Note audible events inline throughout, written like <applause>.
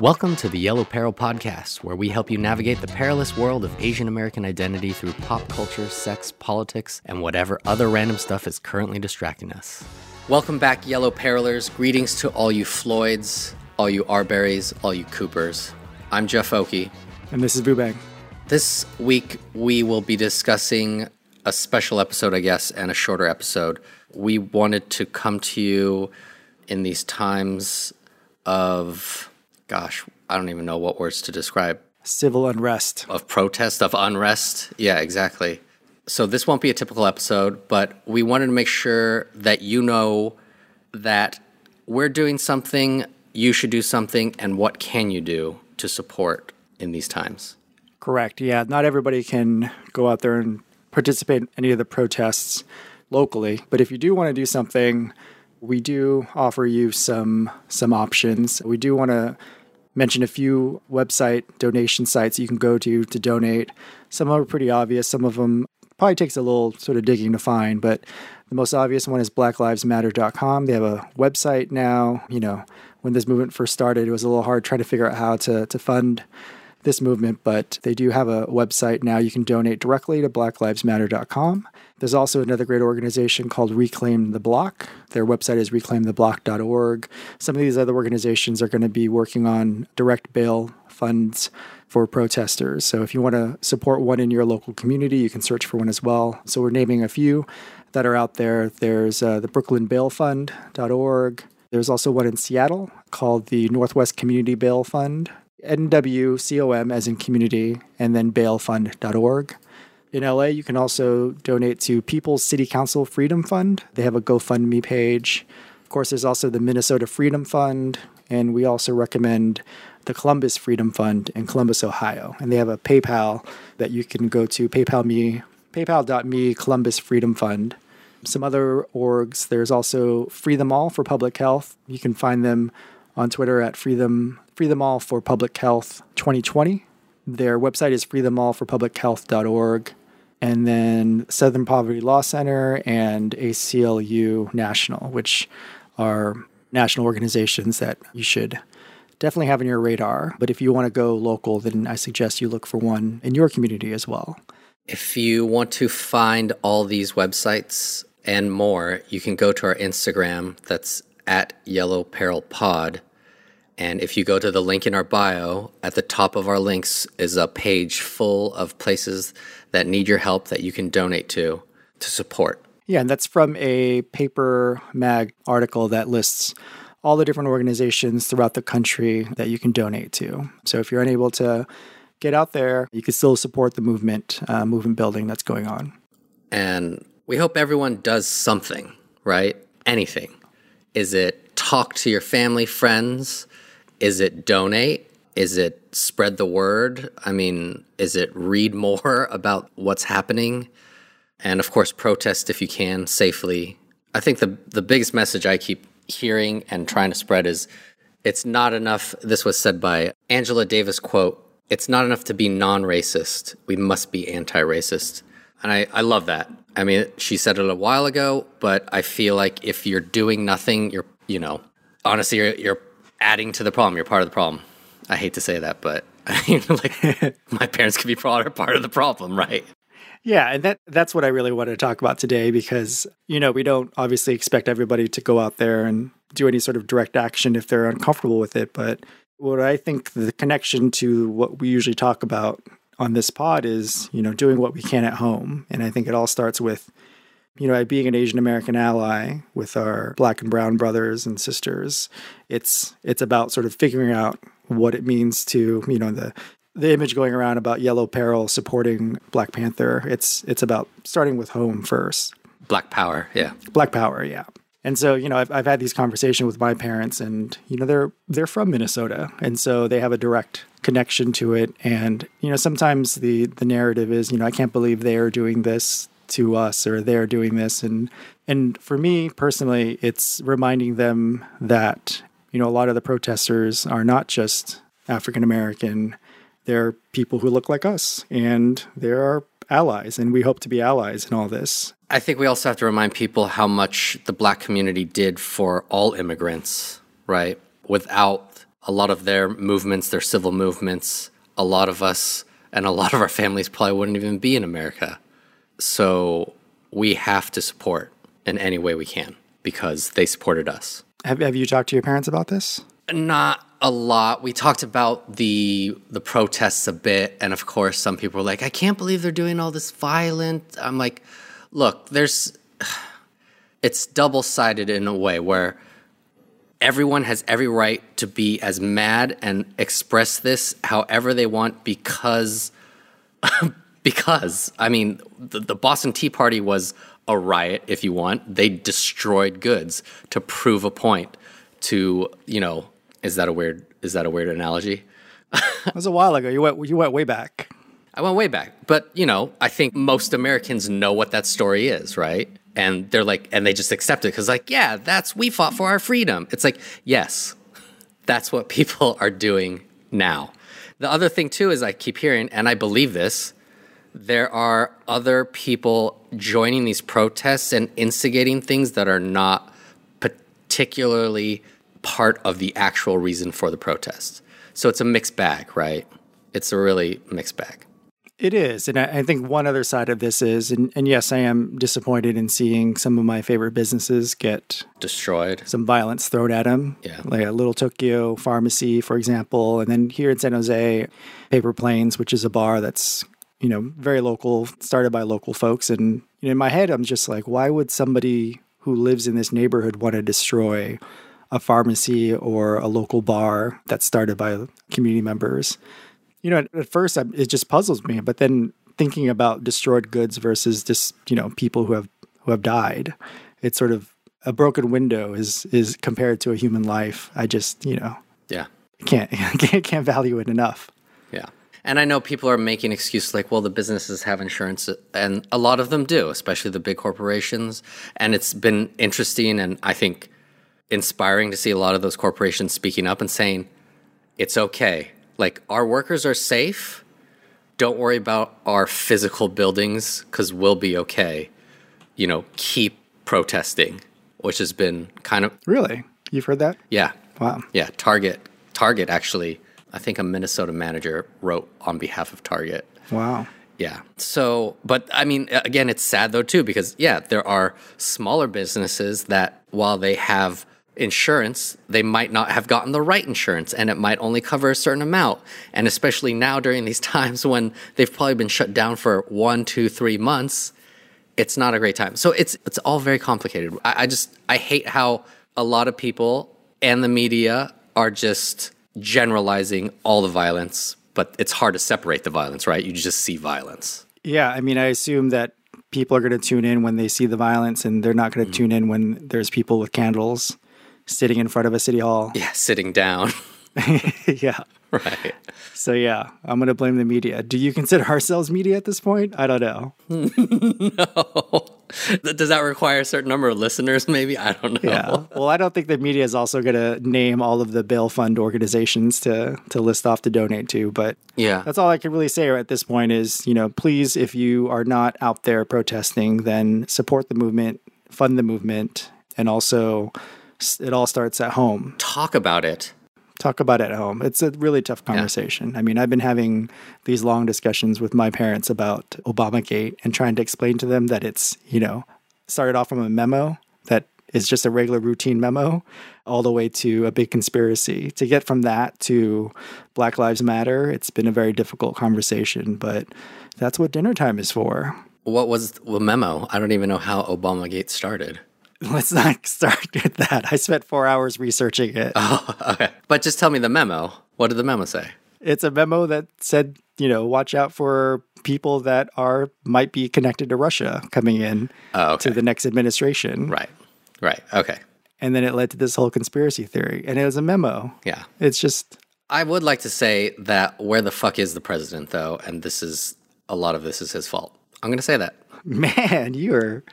Welcome to the Yellow Peril Podcast, where we help you navigate the perilous world of Asian American identity through pop culture, sex, politics, and whatever other random stuff is currently distracting us. Welcome back, Yellow Perilers. Greetings to all you Floyds, all you Arbery's, all you Coopers. I'm Jeff Oakey. And this is Bubang. This week, we will be discussing a special episode, I guess, and a shorter episode. We wanted to come to you in these times of gosh, I don't even know what words to describe. Civil unrest. Of protest, of unrest. Yeah, exactly. So this won't be a typical episode, but we wanted to make sure that you know that we're doing something, you should do something, and what can you do to support in these times? Correct. Yeah, not everybody can go out there and participate in any of the protests locally, but if you do want to do something, we do offer you some some options. We do want to mention a few website donation sites you can go to to donate. Some are pretty obvious. Some of them probably takes a little sort of digging to find, but the most obvious one is blacklivesmatter.com. They have a website now. You know, when this movement first started, it was a little hard trying to figure out how to, to fund this movement, but they do have a website now. You can donate directly to blacklivesmatter.com. There's also another great organization called Reclaim the Block. Their website is reclaimtheblock.org. Some of these other organizations are going to be working on direct bail funds for protesters. So if you want to support one in your local community, you can search for one as well. So we're naming a few that are out there. There's uh, the Brooklyn Bail Fund.org. There's also one in Seattle called the Northwest Community Bail Fund. NWCOM as in community, and then bailfund.org. In LA, you can also donate to People's City Council Freedom Fund. They have a GoFundMe page. Of course, there's also the Minnesota Freedom Fund, and we also recommend the Columbus Freedom Fund in Columbus, Ohio. And they have a PayPal that you can go to PayPal.me, PayPal.me Columbus Freedom Fund. Some other orgs, there's also Free Them All for Public Health. You can find them on Twitter at Free Them Free Them All for Public Health 2020. Their website is freethemallforpublichealth.org. And then Southern Poverty Law Center and ACLU National, which are national organizations that you should definitely have on your radar. But if you want to go local, then I suggest you look for one in your community as well. If you want to find all these websites and more, you can go to our Instagram that's at Yellow Peril Pod and if you go to the link in our bio, at the top of our links is a page full of places that need your help that you can donate to to support. Yeah, and that's from a paper mag article that lists all the different organizations throughout the country that you can donate to. So if you're unable to get out there, you can still support the movement, uh, movement building that's going on. And we hope everyone does something, right? Anything. Is it talk to your family, friends? Is it donate? Is it spread the word? I mean, is it read more <laughs> about what's happening? And of course, protest if you can safely. I think the, the biggest message I keep hearing and trying to spread is it's not enough. This was said by Angela Davis, quote, it's not enough to be non racist. We must be anti racist. And I, I love that. I mean, she said it a while ago, but I feel like if you're doing nothing, you're, you know, honestly, you're, you're adding to the problem. You're part of the problem. I hate to say that, but <laughs> I mean, like <laughs> my parents could be part of the problem, right? Yeah, and that that's what I really wanted to talk about today because you know we don't obviously expect everybody to go out there and do any sort of direct action if they're uncomfortable with it. But what I think the connection to what we usually talk about on this pod is you know doing what we can at home, and I think it all starts with you know, being an Asian American ally with our black and brown brothers and sisters, it's it's about sort of figuring out what it means to, you know, the the image going around about Yellow Peril supporting Black Panther. It's it's about starting with home first. Black Power, yeah. Black Power, yeah. And so, you know, I've I've had these conversations with my parents, and you know, they're they're from Minnesota, and so they have a direct connection to it. And you know, sometimes the the narrative is, you know, I can't believe they are doing this to us or they're doing this. And and for me personally it's reminding them that you know a lot of the protesters are not just African American. They're people who look like us and they're our allies and we hope to be allies in all this. I think we also have to remind people how much the black community did for all immigrants right? Without a lot of their movements, their civil movements, a lot of us and a lot of our families probably wouldn't even be in America. So we have to support in any way we can because they supported us. Have, have you talked to your parents about this? Not a lot. We talked about the the protests a bit, and of course, some people were like, "I can't believe they're doing all this violent." I'm like, "Look, there's <sighs> it's double sided in a way where everyone has every right to be as mad and express this however they want because <laughs> because I mean the, the Boston Tea Party was a riot if you want. They destroyed goods to prove a point to, you know, is that a weird is that a weird analogy? That was a while ago. You went you went way back. I went way back. But, you know, I think most Americans know what that story is, right? And they're like, and they just accept it because, like, yeah, that's, we fought for our freedom. It's like, yes, that's what <laughs> people are doing now. The other thing, too, is I keep hearing, and I believe this, there are other people joining these protests and instigating things that are not particularly part of the actual reason for the protest. So it's a mixed bag, right? It's a really mixed bag. It is. And I, I think one other side of this is, and, and yes, I am disappointed in seeing some of my favorite businesses get Destroyed. some violence thrown at them. Yeah. Like a Little Tokyo Pharmacy, for example. And then here in San Jose, Paper Planes, which is a bar that's, you know, very local, started by local folks. And you know, in my head, I'm just like, why would somebody who lives in this neighborhood want to destroy a pharmacy or a local bar that's started by community members? you know, at, at first I, it just puzzles me, but then thinking about destroyed goods versus just you know people who have who have died, it's sort of a broken window is is compared to a human life. I just you know Yeah. can't <laughs> can't, can't value it enough. And I know people are making excuses like, well, the businesses have insurance, and a lot of them do, especially the big corporations. And it's been interesting and I think inspiring to see a lot of those corporations speaking up and saying, it's okay. Like, our workers are safe. Don't worry about our physical buildings because we'll be okay. You know, keep protesting, which has been kind of, Really, you've heard that? yeah. Wow. Yeah, Target. Target actually, I think a Minnesota manager wrote on behalf of Target. Wow. Yeah. So, but I mean, again, it's sad though, too, because yeah, there are smaller businesses that while they have insurance, they might not have gotten the right insurance and it might only cover a certain amount. And especially now during these <laughs> times when they've probably been shut down for one, two, three months, it's not a great time. So it's it's all very complicated. I, I just I hate how a lot of people and the media are just generalizing all the violence, but it's hard to separate the violence, right? You just see violence. Yeah, I mean, I assume that people are going to tune in when they see the violence, and they're not going to mm-hmm. tune in when there's people with candles sitting in front of a city hall. Yeah, sitting down. <laughs> <laughs> yeah. right. So yeah, I'm going to blame the media. Do you consider ourselves media at this point? I don't know. <laughs> <laughs> Does that require a certain number of listeners? Maybe I don't know. Yeah. Well, I don't think the media is also going to name all of the bail fund organizations to to list off to donate to, but Yeah. that's all I can really say at this point is, you know, please if you are not out there protesting, then support the movement, fund the movement, and also it all starts at home. Talk about it. Talk about at home. It's a really tough conversation. I mean, I've been having these long discussions with my parents about Obamagate and trying to explain to them that it's, you know, started off from a memo that is just a regular routine memo all the way to a big conspiracy. To get from that to Black Lives Matter, it's been a very difficult conversation, but that's what dinner time is for. What was the memo? I don't even know how Obamagate started. Let's not <laughs> start with that. I spent four hours researching it. Oh, Okay. But just tell me the memo. What did the memo say? it's a memo that said, you know, watch out for people that are might be connected to Russia coming in Oh, okay. to the next administration. Right. Right. Okay. And then it led to this whole conspiracy theory. And it was a memo. Yeah. It's just I would like to say that where the fuck is the president though, and this is a lot of this is his fault. I'm going to say that. <laughs> man, you're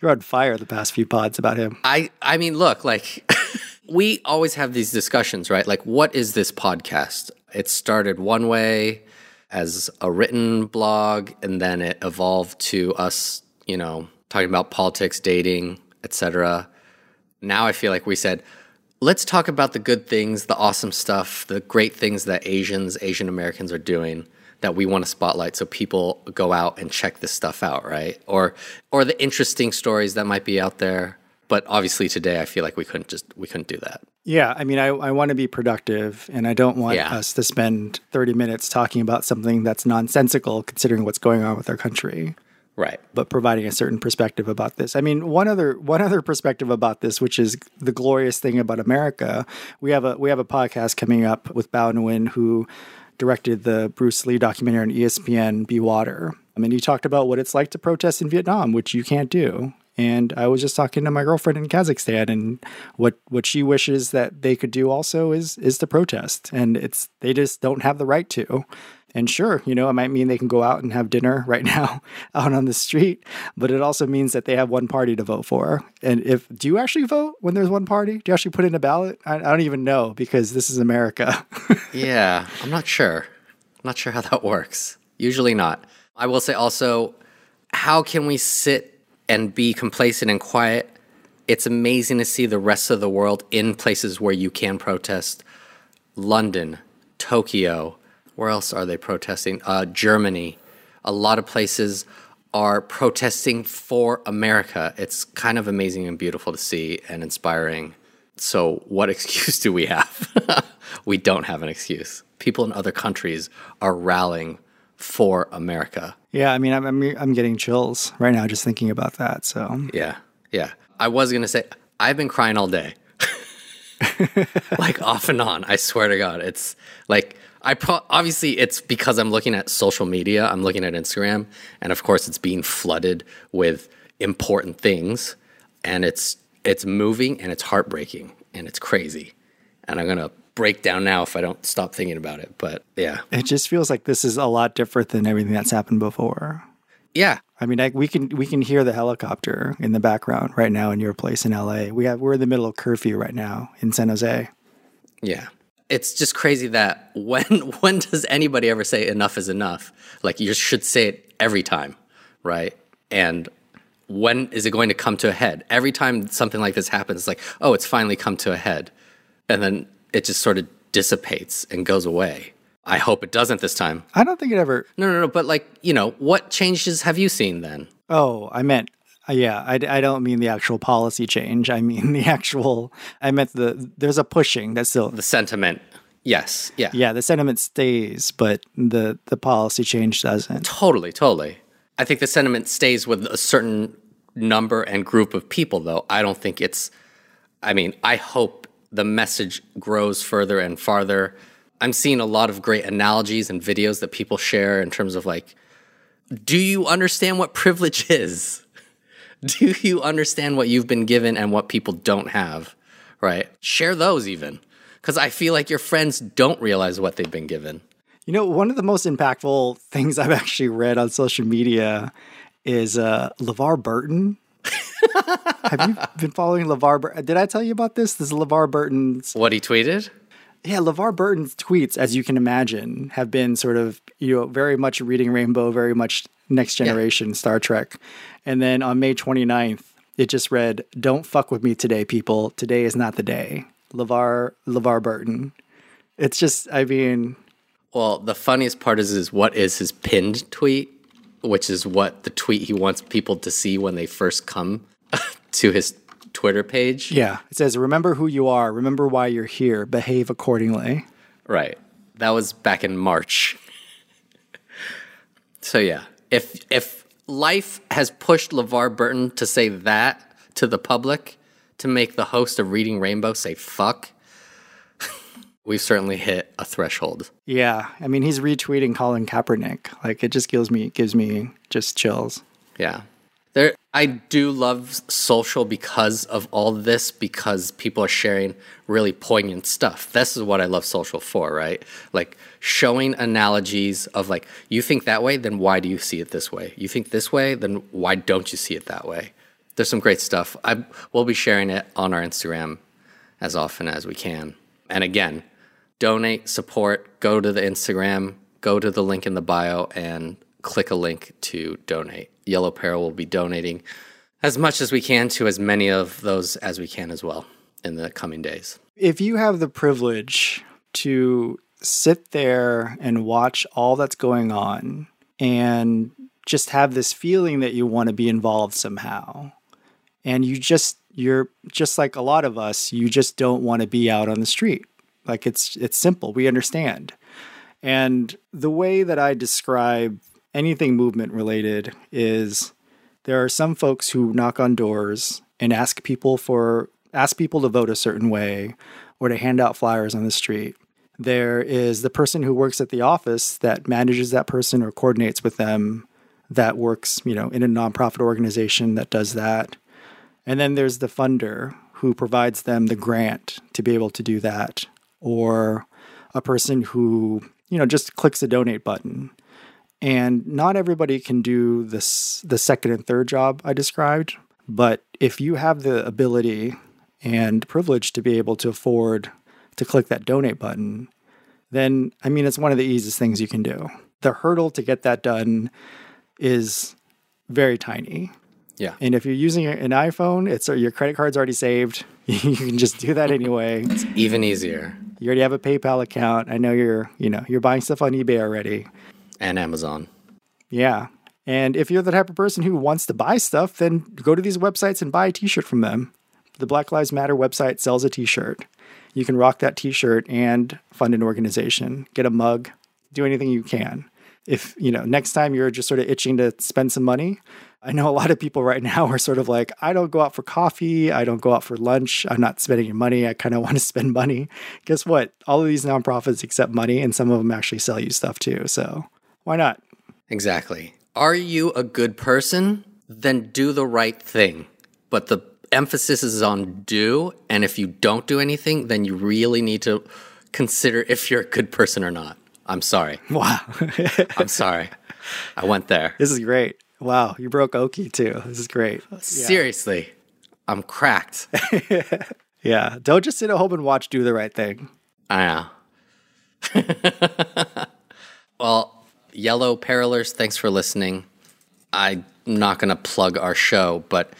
you're on fire the past few pods about him. I I mean, look, like <laughs> we always have these discussions, right? Like what is this podcast? It started one way as a written blog and then it evolved to us, you know, talking about politics, dating, etc. Now I feel like we said, let's talk about the good things, the awesome stuff, the great things that Asians, Asian Americans are doing that we want to spotlight so people go out and check this stuff out, right? Or or the interesting stories that might be out there. But obviously today I feel like we couldn't just we couldn't do that. Yeah, I mean, I, I want to be productive and I don't want Yeah. us to spend 30 minutes talking about something that's nonsensical considering what's going on with our country. Right. but providing a certain perspective about this. I mean, one other one other perspective about this, which is the glorious thing about America. We have a we have a podcast coming up with Bao Nguyen, who directed the Bruce Lee documentary on ESPN, Be Water. I mean, he talked about what it's like to protest in Vietnam, which you can't do. And I was just talking to my girlfriend in Kazakhstan, and what what she wishes that they could do also is is to protest, and it's they just don't have the right to. And sure, you know, it might mean they can go out and have dinner <laughs> right now out on the street, but it also means that they have one party to vote for. And if do you actually vote when there's one party? Do you actually put in a ballot? I, I don't even know because this is America. <laughs> Yeah, I'm not sure. I'm not sure how that works. Usually not. I will say also, how can we sit and be complacent and quiet? It's amazing to see the rest of the world in places where you can protest. London, Tokyo, where else are they protesting? Uh, Germany. A lot of places are protesting for America. It's kind of amazing and beautiful to see and inspiring. So, what <laughs> excuse do we have? <laughs> we don't have an excuse. People in other countries are rallying for America. yeah, I mean, I'm, I'm I'm getting chills right now just thinking about that. So Yeah, yeah. I was gonna say I've been crying all day, <laughs> like off and on. I swear to God, it's like I pro- obviously it's because I'm looking at social media. I'm looking at Instagram, and of course, it's being flooded with important things, and it's it's moving and it's heartbreaking and it's crazy, and I'm gonna break down now if I don't stop thinking about it. But yeah, it just feels like this is a lot different than everything that's happened before. yeah, I mean, I, we can we can hear the helicopter in the background right now in your place in LA. We have we're in the middle of curfew right now in San Jose. Yeah. It's just crazy that when <laughs> when does anybody ever say enough is enough? Like you should say it every time, right? And when is it going to come to a head? Every time something like this happens, it's like, oh, it's finally come to a head. And then it just sort of dissipates and goes away. I hope it doesn't this time. I don't think it ever. No, no, no. But like, you know, what changes have you seen then? Oh, I meant. Uh, Yeah, I, I don't mean the actual policy change. I mean <laughs> the actual. I meant the. There's a pushing that's still. The sentiment. Yes. Yeah. Yeah, the sentiment stays, but the the policy change doesn't. Totally, totally. I think the sentiment stays with a certain number and group of people, though. I don't think it's, I mean, I hope the message grows further and farther. I'm seeing a lot of great analogies and videos that people share in terms of like, do you understand what privilege is? <laughs> Do you understand what you've been given and what people don't have? Right? Share those even. Because I feel like your friends don't realize what they've been given. You know, one of the most impactful things I've actually read on social media is uh, LeVar Burton. <laughs> Have you been following LeVar Burton? Did I tell you about this? This is LeVar Burton's. What he tweeted? Yeah, LeVar Burton's tweets, as you can imagine, have been sort of, you know, very much Reading Rainbow, very much Next Generation Star Trek. And then on May 29th, it just read, Don't fuck with me today, people. Today is not the day. LeVar, LeVar Burton. It's just, I mean, Well, the funniest part is is what is his pinned tweet, which is what the tweet he wants people to see when they first come <laughs> to his Twitter page. Yeah. It says, remember who you are, remember why you're here, behave accordingly. Right. That was back in March. <laughs> so yeah, if if life has pushed LeVar Burton to say that to the public, to make the host of Reading Rainbow say fuck, <laughs> we've certainly hit a threshold. Yeah. I mean, he's retweeting Colin Kaepernick. Like, it just gives me, gives me just chills. Yeah. There I do love social because of all this because people are sharing really poignant stuff. This is what I love social for, right? Like showing analogies of like you think that way, then why do you see it this way? You think this way, then why don't you see it that way? There's some great stuff. I we'll be sharing it on our Instagram as often as we can. And again, donate, support, go to the Instagram, go to the link in the bio and click a link to donate. Yellow Peril will be donating as much as we can to as many of those as we can as well in the coming days. If you have the privilege to sit there and watch all that's going on and just have this feeling that you want to be involved somehow, and you just you're just like a lot of us, you just don't want to be out on the street. Like it's it's simple. We understand. And the way that I describe anything movement related is there are some folks who knock on doors and ask people for ask people to vote a certain way or to hand out flyers on the street. There is the person who works at the office that manages that person or coordinates with them that works, you know, in a nonprofit organization that does that. And then there's the funder who provides them the grant to be able to do that or a person who, you know, just clicks a donate button. And not everybody can do this the second and third job I described, but if you have the ability and privilege to be able to afford to click that donate button, then I mean it's one of the easiest things you can do. The hurdle to get that done is very tiny. Yeah. And if you're using an iPhone, it's your credit card's already saved. <laughs> you can just do that anyway. It's even easier. You already have a PayPal account. I know you're, you know, you're buying stuff on eBay already. And Amazon. Yeah. And if you're the type of person who wants to buy stuff, then go to these websites and buy a t-shirt from them. The Black Lives Matter website sells a t-shirt. You can rock that t-shirt and fund an organization, get a mug, do anything you can. If, you know, next time you're just sort of itching to spend some money, I know a lot of people right now <laughs> are sort of like, I don't go out for coffee. I don't go out for lunch. I'm not spending your money. I kind of want to <laughs> spend money. Guess what? All of these nonprofits accept money, and some of them actually sell you stuff too. So why not? Exactly. Are you a good person? Then do the right thing. But the emphasis is on do. And if you don't do anything, then you really need to consider if you're a good person or not. I'm sorry. <laughs> Wow. <laughs> I'm sorry. I went there. This is great. Wow, you broke Oki too. This is great. Seriously, I'm cracked. <laughs> Yeah, don't just sit at home and watch Do the Right Thing. I know. well, Yellow Perilers, thanks for listening. I'm not going to plug our show, but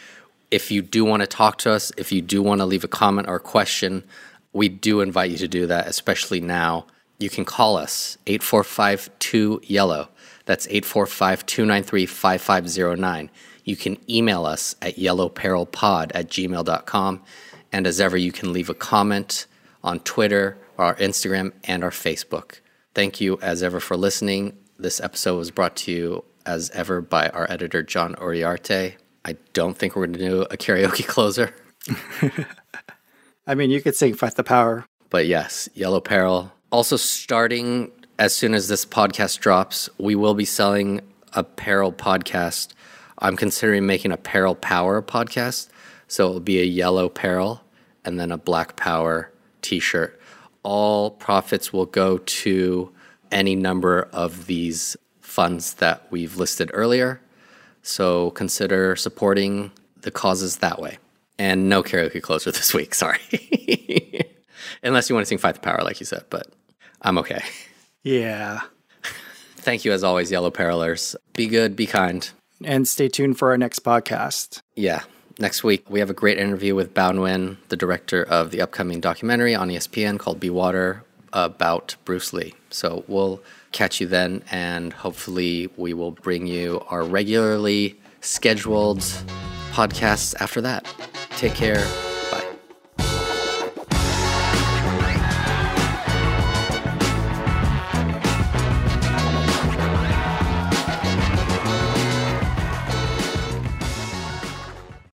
if you do want to talk to us, if you do want to leave a comment or a question, we do invite you to do that, especially now. You can call us 8452 Yellow. That's 845 293 5509. You can email us at yellowperilpod at gmail.com. And as ever, you can leave a comment on Twitter, our Instagram, and our Facebook. Thank you, as ever, for listening. This episode was brought to you, as ever, by our editor, John Oriarte. I don't think we're going to do a karaoke <laughs> closer, <laughs> I mean, you could sing Fight the Power. but yes, Yellow Peril. Also, starting as soon as this podcast drops, we will be selling a Peril podcast. I'm considering making a Peril Power podcast. So it'll be a yellow Peril and then a black Power t shirt. All profits will go to any number of these funds that we've listed earlier. So consider supporting the causes that way. And no karaoke closer <laughs> this week, sorry. <laughs> Unless you want to sing Fight the Power, like you said, but I'm okay. Yeah. <laughs> Thank you, as always, Yellow Perilers. Be good, be kind. And stay tuned for our next podcast. Yeah. Next week, we have a great interview with Bao Nguyen, the director of the upcoming documentary on ESPN called Be Water about Bruce Lee. So we'll catch you then, and hopefully, we will bring you our regularly scheduled podcasts after that. Take care.